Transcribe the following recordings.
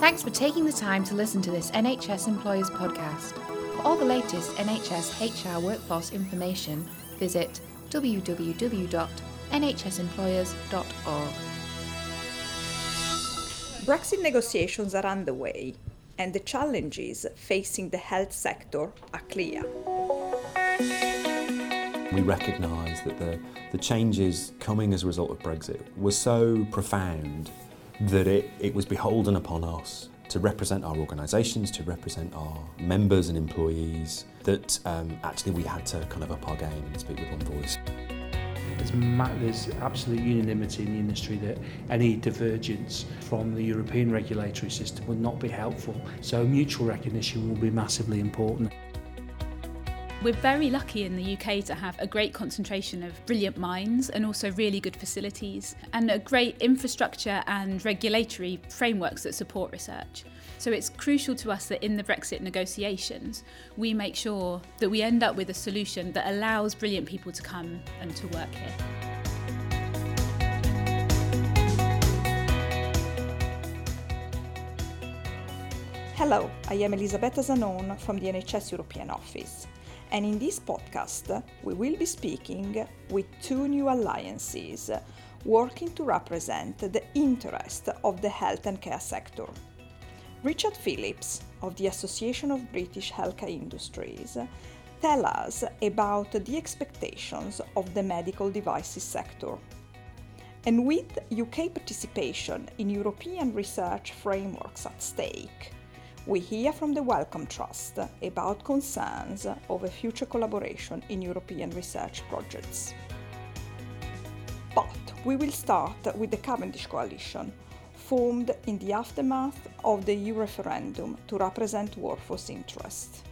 Thanks for taking the time to listen to this NHS Employers podcast. For all the latest NHS HR workforce information, visit www.nhsemployers.org. Brexit negotiations are underway, and the challenges facing the health sector are clear. We recognise that the, the changes coming as a result of Brexit were so profound that it, it was beholden upon us to represent our organisations, to represent our members and employees, that um, actually we had to kind of up our game and speak with one voice. There's, ma- there's absolute unanimity in the industry that any divergence from the European regulatory system would not be helpful. So mutual recognition will be massively important. We're very lucky in the UK to have a great concentration of brilliant minds and also really good facilities and a great infrastructure and regulatory frameworks that support research. So it's crucial to us that in the Brexit negotiations, we make sure that we end up with a solution that allows brilliant people to come and to work here. Hello, I am Elisabetta Zanon from the NHS European Office and in this podcast we will be speaking with two new alliances working to represent the interest of the health and care sector. Richard Phillips of the Association of British Healthcare Industries tell us about the expectations of the medical devices sector. And with UK participation in European research frameworks at stake, we hear from the Wellcome Trust about concerns over future collaboration in European research projects. But we will start with the Cavendish Coalition, formed in the aftermath of the EU referendum to represent workforce interests.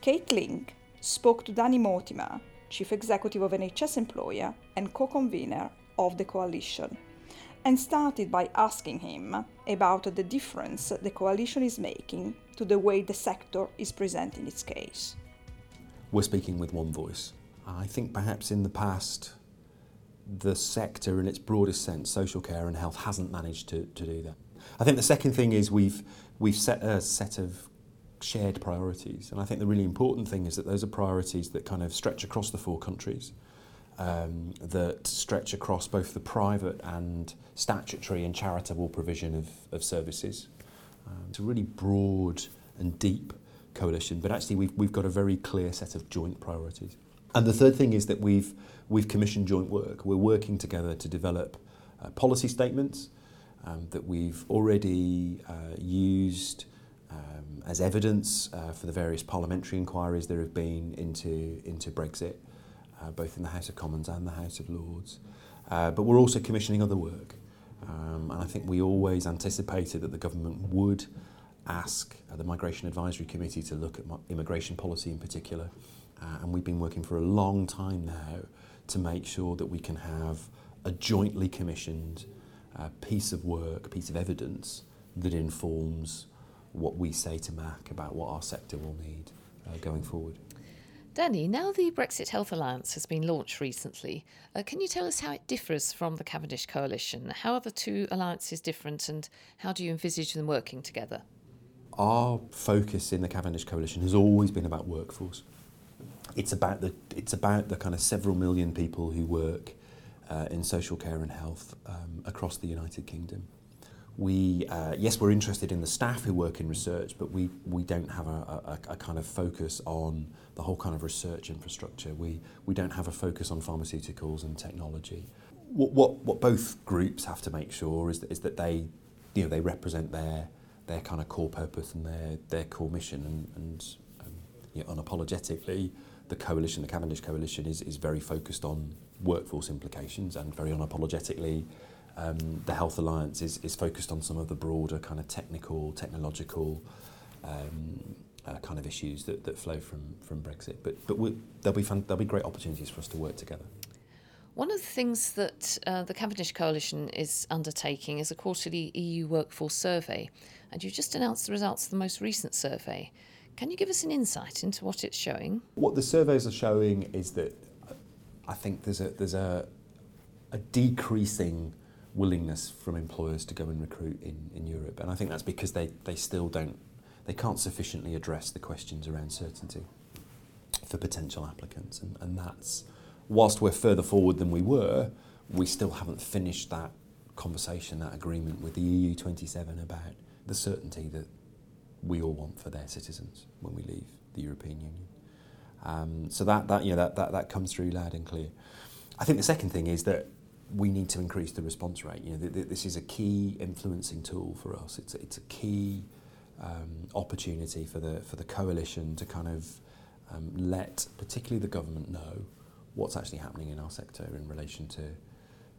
Kate Link spoke to Danny Mortimer, Chief Executive of NHS Employer and co convenor of the coalition and started by asking him about the difference the coalition is making to the way the sector is presenting its case. We're speaking with one voice. I think perhaps in the past, the sector in its broadest sense, social care and health, hasn't managed to, to do that. I think the second thing is we've, we've set a set of shared priorities. And I think the really important thing is that those are priorities that kind of stretch across the four countries um, that stretch across both the private and statutory and charitable provision of, of services. Um, it's a really broad and deep coalition, but actually we've, we've got a very clear set of joint priorities. And the third thing is that we've, we've commissioned joint work. We're working together to develop uh, policy statements um, that we've already uh, used um, as evidence uh, for the various parliamentary inquiries there have been into, into Brexit uh, both in the House of Commons and the House of Lords. Uh, but we're also commissioning other work. Um, and I think we always anticipated that the government would ask uh, the Migration Advisory Committee to look at immigration policy in particular. Uh, and we've been working for a long time now to make sure that we can have a jointly commissioned uh, piece of work, piece of evidence that informs what we say to MAC about what our sector will need uh, going forward. Danny, now the Brexit Health Alliance has been launched recently, uh, can you tell us how it differs from the Cavendish Coalition? How are the two alliances different and how do you envisage them working together? Our focus in the Cavendish Coalition has always been about workforce. It's about the, it's about the kind of several million people who work uh, in social care and health um, across the United Kingdom. We, uh, yes, we're interested in the staff who work in research, but we, we don't have a, a, a kind of focus on the whole kind of research infrastructure. We, we don't have a focus on pharmaceuticals and technology. What, what, what both groups have to make sure is that, is that they, you know, they represent their, their kind of core purpose and their, their core mission and, and um, you know, unapologetically, the coalition, the Cavendish coalition, is, is very focused on workforce implications and very unapologetically um, the Health Alliance is, is focused on some of the broader kind of technical, technological um, uh, kind of issues that, that flow from, from Brexit. But, but we, there'll, be fun, there'll be great opportunities for us to work together. One of the things that uh, the Cavendish Coalition is undertaking is a quarterly EU workforce survey, and you've just announced the results of the most recent survey. Can you give us an insight into what it's showing? What the surveys are showing is that I think there's a, there's a, a decreasing willingness from employers to go and recruit in, in Europe. And I think that's because they, they still don't, they can't sufficiently address the questions around certainty for potential applicants. And, and that's, whilst we're further forward than we were, we still haven't finished that conversation, that agreement with the EU 27 about the certainty that we all want for their citizens when we leave the European Union. Um, so that, that, you know, that, that, that comes through loud and clear. I think the second thing is that we need to increase the response rate. You know, th- th- this is a key influencing tool for us. It's a, it's a key um, opportunity for the for the coalition to kind of um, let, particularly the government, know what's actually happening in our sector in relation to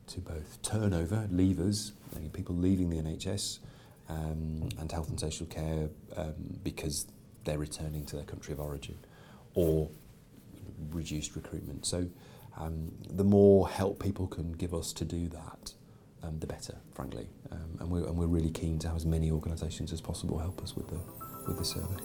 to both turnover, leavers, people leaving the NHS, um, and health and social care um, because they're returning to their country of origin, or reduced recruitment. So um, the more help people can give us to do that, um, the better, frankly. Um, and, we're, and we're really keen to have as many organisations as possible help us with the, with the survey.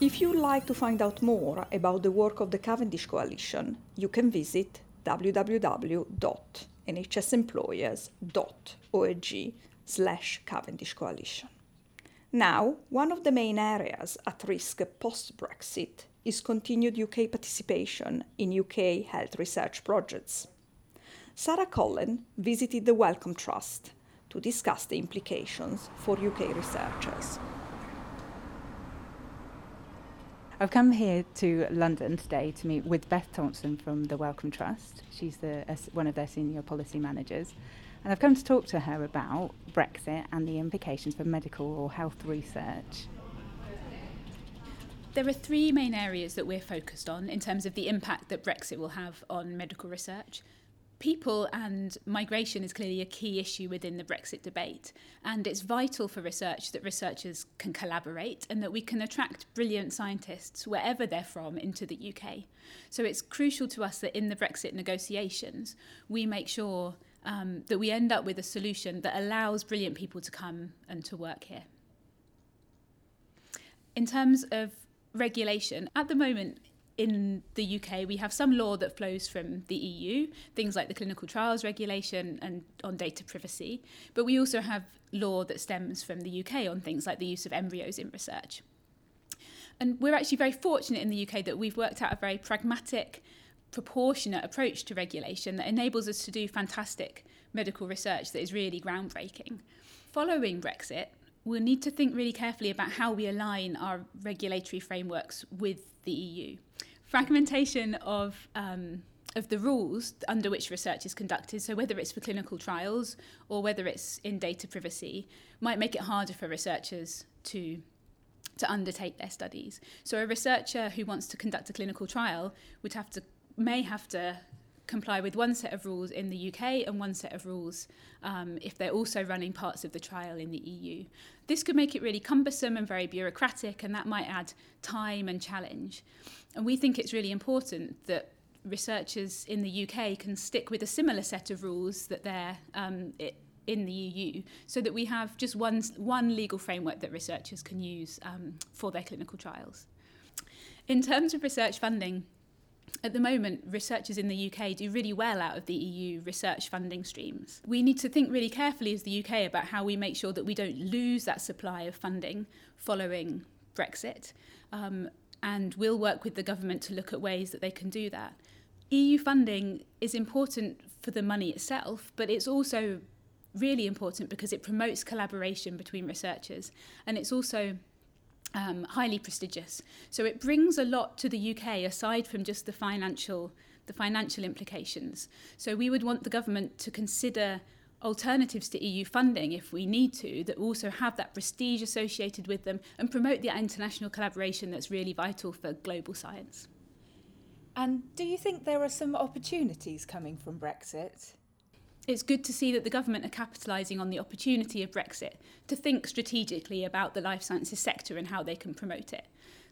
If you'd like to find out more about the work of the Cavendish Coalition, you can visit www.nhsemployers.org slash Cavendish Coalition. Now, one of the main areas at risk post Brexit is continued UK participation in UK health research projects. Sarah Cullen visited the Wellcome Trust to discuss the implications for UK researchers. I've come here to London today to meet with Beth Thompson from the Wellcome Trust. She's the, uh, one of their senior policy managers. And I've come to talk to her about Brexit and the implications for medical or health research. There are three main areas that we're focused on in terms of the impact that Brexit will have on medical research. People and migration is clearly a key issue within the Brexit debate, and it's vital for research that researchers can collaborate and that we can attract brilliant scientists wherever they're from into the UK. So it's crucial to us that in the Brexit negotiations, we make sure um, that we end up with a solution that allows brilliant people to come and to work here. In terms of regulation, at the moment in the UK, we have some law that flows from the EU, things like the clinical trials regulation and on data privacy, but we also have law that stems from the UK on things like the use of embryos in research. And we're actually very fortunate in the UK that we've worked out a very pragmatic proportionate approach to regulation that enables us to do fantastic medical research that is really groundbreaking. Following Brexit, we'll need to think really carefully about how we align our regulatory frameworks with the EU. Fragmentation of um, of the rules under which research is conducted, so whether it's for clinical trials or whether it's in data privacy, might make it harder for researchers to to undertake their studies. So a researcher who wants to conduct a clinical trial would have to may have to comply with one set of rules in the UK and one set of rules um, if they're also running parts of the trial in the EU. This could make it really cumbersome and very bureaucratic, and that might add time and challenge. And we think it's really important that researchers in the UK can stick with a similar set of rules that they're um, it, in the EU, so that we have just one one legal framework that researchers can use um, for their clinical trials. In terms of research funding, at the moment, researchers in the UK do really well out of the EU research funding streams. We need to think really carefully as the UK about how we make sure that we don't lose that supply of funding following Brexit. Um, and we'll work with the government to look at ways that they can do that. EU funding is important for the money itself, but it's also really important because it promotes collaboration between researchers and it's also um, highly prestigious. So it brings a lot to the UK aside from just the financial the financial implications. So we would want the government to consider alternatives to EU funding if we need to that also have that prestige associated with them and promote the international collaboration that's really vital for global science. And do you think there are some opportunities coming from Brexit? It's good to see that the government are capitalising on the opportunity of Brexit to think strategically about the life sciences sector and how they can promote it.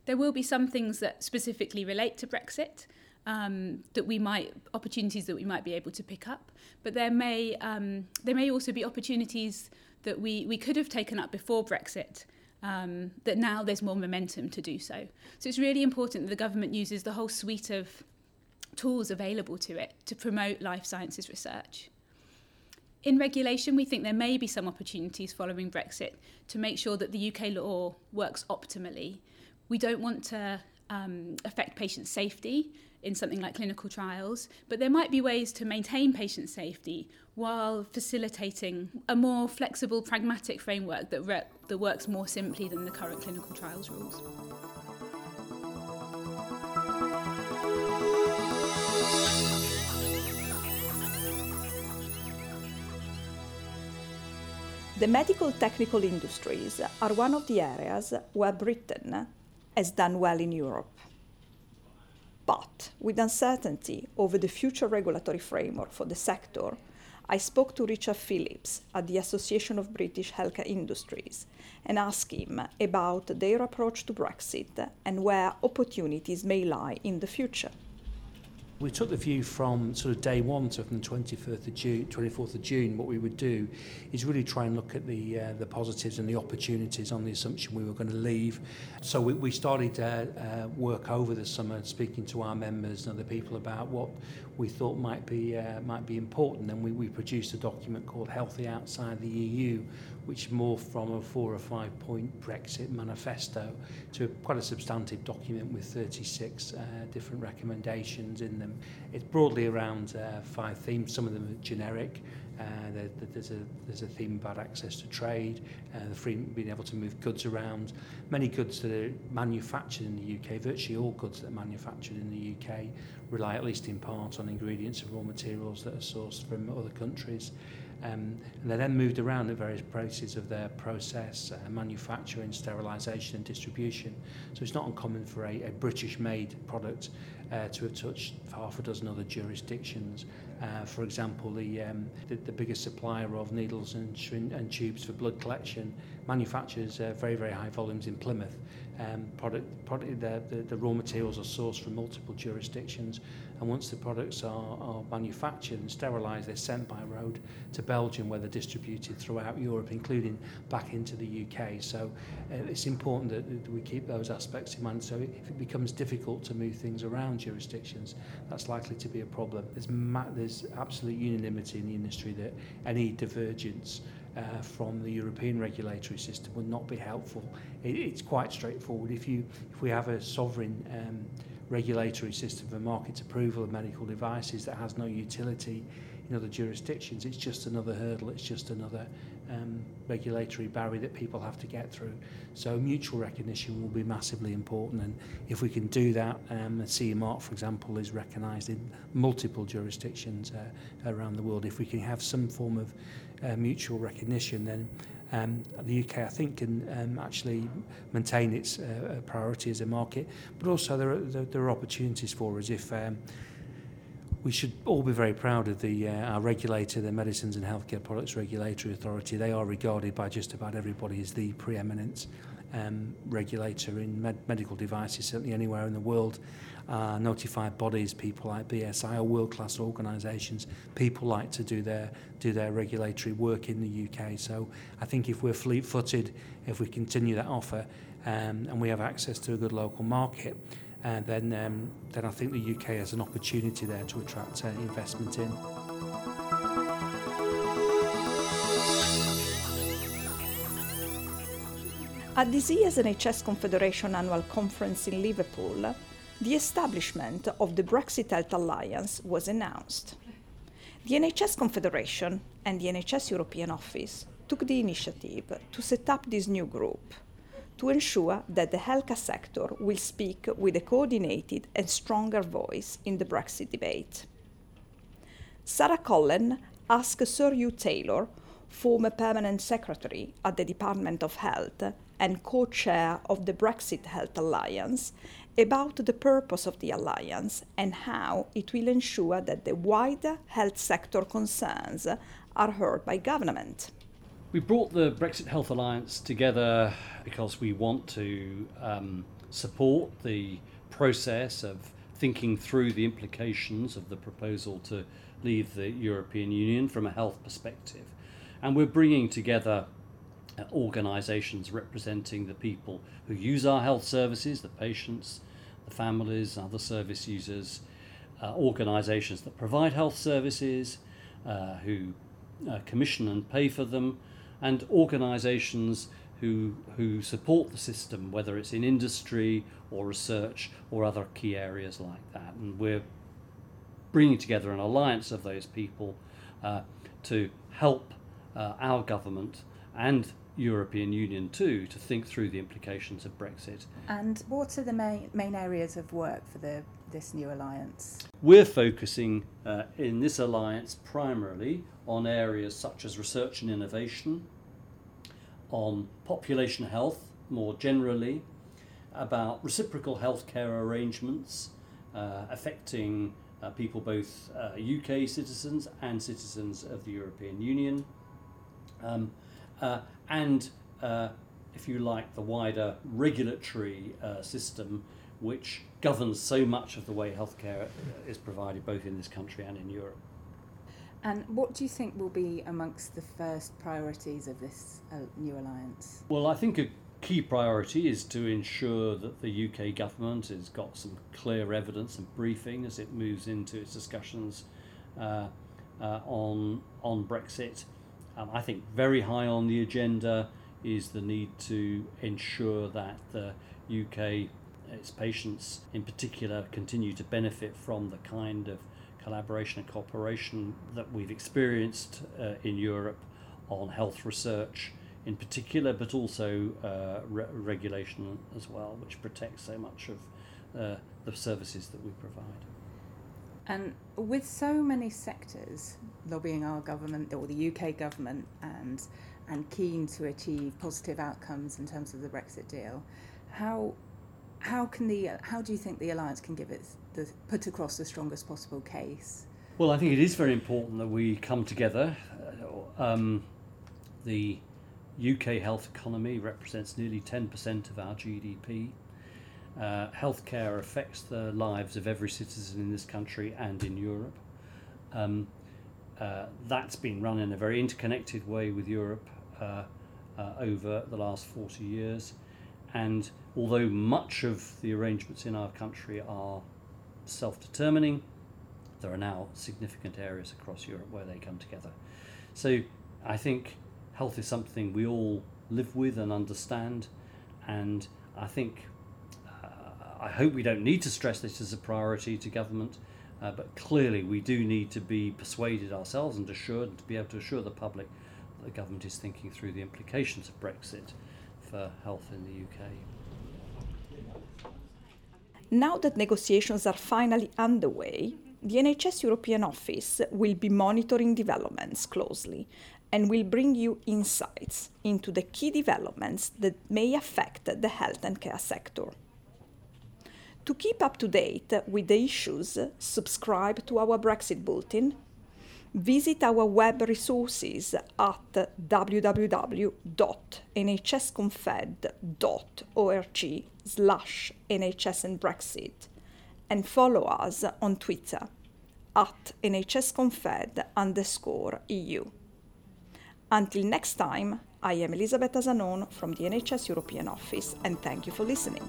There will be some things that specifically relate to Brexit um, that we might opportunities that we might be able to pick up, but there may um, there may also be opportunities that we, we could have taken up before Brexit um, that now there's more momentum to do so. So it's really important that the government uses the whole suite of tools available to it to promote life sciences research. In regulation, we think there may be some opportunities following Brexit to make sure that the UK law works optimally. We don't want to um, affect patient safety in something like clinical trials, but there might be ways to maintain patient safety while facilitating a more flexible, pragmatic framework that, re- that works more simply than the current clinical trials rules. The medical technical industries are one of the areas where Britain has done well in Europe. But with uncertainty over the future regulatory framework for the sector, I spoke to Richard Phillips at the Association of British Healthcare Industries and asked him about their approach to Brexit and where opportunities may lie in the future. we took the view from sort of day one, so from the 24th of June, 24th of June, what we would do is really try and look at the uh, the positives and the opportunities on the assumption we were going to leave. So we, we started uh, uh, work over the summer, speaking to our members and other people about what we thought might be uh, might be important. And we, we produced a document called Healthy Outside the EU which morphed from a four or five point Brexit manifesto to quite a substantive document with 36 uh, different recommendations in them. It's broadly around uh, five themes. Some of them are generic Uh, there, there's, a, there's a theme about access to trade, uh, the free, being able to move goods around. Many goods that are manufactured in the UK, virtually all goods that are manufactured in the UK, rely at least in part on ingredients and raw materials that are sourced from other countries. Um, and they're then moved around at various places of their process, uh, manufacturing, sterilisation and distribution. So it's not uncommon for a, a British-made product uh, to have touched half a dozen other jurisdictions Uh, for example, the, um, the, the biggest supplier of needles and, and tubes for blood collection manufactures uh, very, very high volumes in Plymouth. Um, product, product, the, the, the raw materials are sourced from multiple jurisdictions and once the products are, are manufactured and sterilised, they're sent by road to Belgium where they're distributed throughout Europe, including back into the UK. So uh, it's important that we keep those aspects in mind. So if it becomes difficult to move things around jurisdictions, that's likely to be a problem. There's, there's absolute unanimity in the industry that any divergence uh, from the European regulatory system would not be helpful. It, it's quite straightforward. If you if we have a sovereign um, regulatory system for market approval of medical devices that has no utility in other jurisdictions. It's just another hurdle, it's just another um, regulatory barrier that people have to get through. So mutual recognition will be massively important and if we can do that, um, the CE mark, for example, is recognised in multiple jurisdictions uh, around the world. If we can have some form of uh, mutual recognition, then um, the UK, I think, can um, actually maintain its uh, uh, priority as a market. But also, there are, there, there are opportunities for us if um, we should all be very proud of the uh, our regulator, the Medicines and Healthcare Products Regulatory Authority. They are regarded by just about everybody as the preeminent um, regulator in med medical devices, certainly anywhere in the world. Uh, notified bodies, people like BSI or world-class organisations, people like to do their do their regulatory work in the UK. So I think if we're fleet-footed, if we continue that offer, um, and we have access to a good local market, uh, then um, then I think the UK has an opportunity there to attract uh, investment in. At this year's NHS Confederation annual conference in Liverpool, the establishment of the Brexit Health Alliance was announced. The NHS Confederation and the NHS European Office took the initiative to set up this new group to ensure that the healthcare sector will speak with a coordinated and stronger voice in the Brexit debate. Sarah Cullen asked Sir Hugh Taylor, former permanent secretary at the Department of Health and co chair of the Brexit Health Alliance, about the purpose of the alliance and how it will ensure that the wider health sector concerns are heard by government. We brought the Brexit Health Alliance together because we want to um, support the process of thinking through the implications of the proposal to leave the European Union from a health perspective. And we're bringing together organisations representing the people who use our health services, the patients, the families, other service users, uh, organisations that provide health services, uh, who uh, commission and pay for them, and organisations who, who support the system, whether it's in industry or research or other key areas like that. And we're bringing together an alliance of those people uh, to help uh, our government and European Union too to think through the implications of Brexit. And what are the main, main areas of work for the, this new alliance? We're focusing uh, in this alliance primarily on areas such as research and innovation, on population health more generally, about reciprocal healthcare arrangements uh, affecting uh, people both UK uh, citizens and citizens of the European Union. Um, and, uh, if you like, the wider regulatory uh, system which governs so much of the way healthcare is provided both in this country and in Europe. And what do you think will be amongst the first priorities of this uh, new alliance? Well, I think a key priority is to ensure that the UK government has got some clear evidence and briefing as it moves into its discussions uh, uh, on on Brexit. Um, I think very high on the agenda is the need to ensure that the UK, its patients in particular, continue to benefit from the kind of collaboration and cooperation that we've experienced uh, in Europe on health research in particular, but also uh, re- regulation as well, which protects so much of uh, the services that we provide. And with so many sectors lobbying our government or the UK government and and keen to achieve positive outcomes in terms of the Brexit deal, how how can the how do you think the alliance can give it the put across the strongest possible case? Well, I think it is very important that we come together. Uh, um, the UK health economy represents nearly 10% of our GDP. Uh, healthcare affects the lives of every citizen in this country and in Europe. Um, uh, that's been run in a very interconnected way with Europe uh, uh, over the last 40 years. And although much of the arrangements in our country are self determining, there are now significant areas across Europe where they come together. So I think health is something we all live with and understand. And I think I hope we don't need to stress this as a priority to government, uh, but clearly we do need to be persuaded ourselves and assured and to be able to assure the public that the government is thinking through the implications of Brexit for health in the UK. Now that negotiations are finally underway, the NHS European Office will be monitoring developments closely and will bring you insights into the key developments that may affect the health and care sector. To keep up to date with the issues, subscribe to our Brexit Bulletin. Visit our web resources at www.nhsconfed.org slash NHS and Brexit and follow us on Twitter at nhsconfed underscore EU. Until next time, I am Elisabetta Zanon from the NHS European Office and thank you for listening.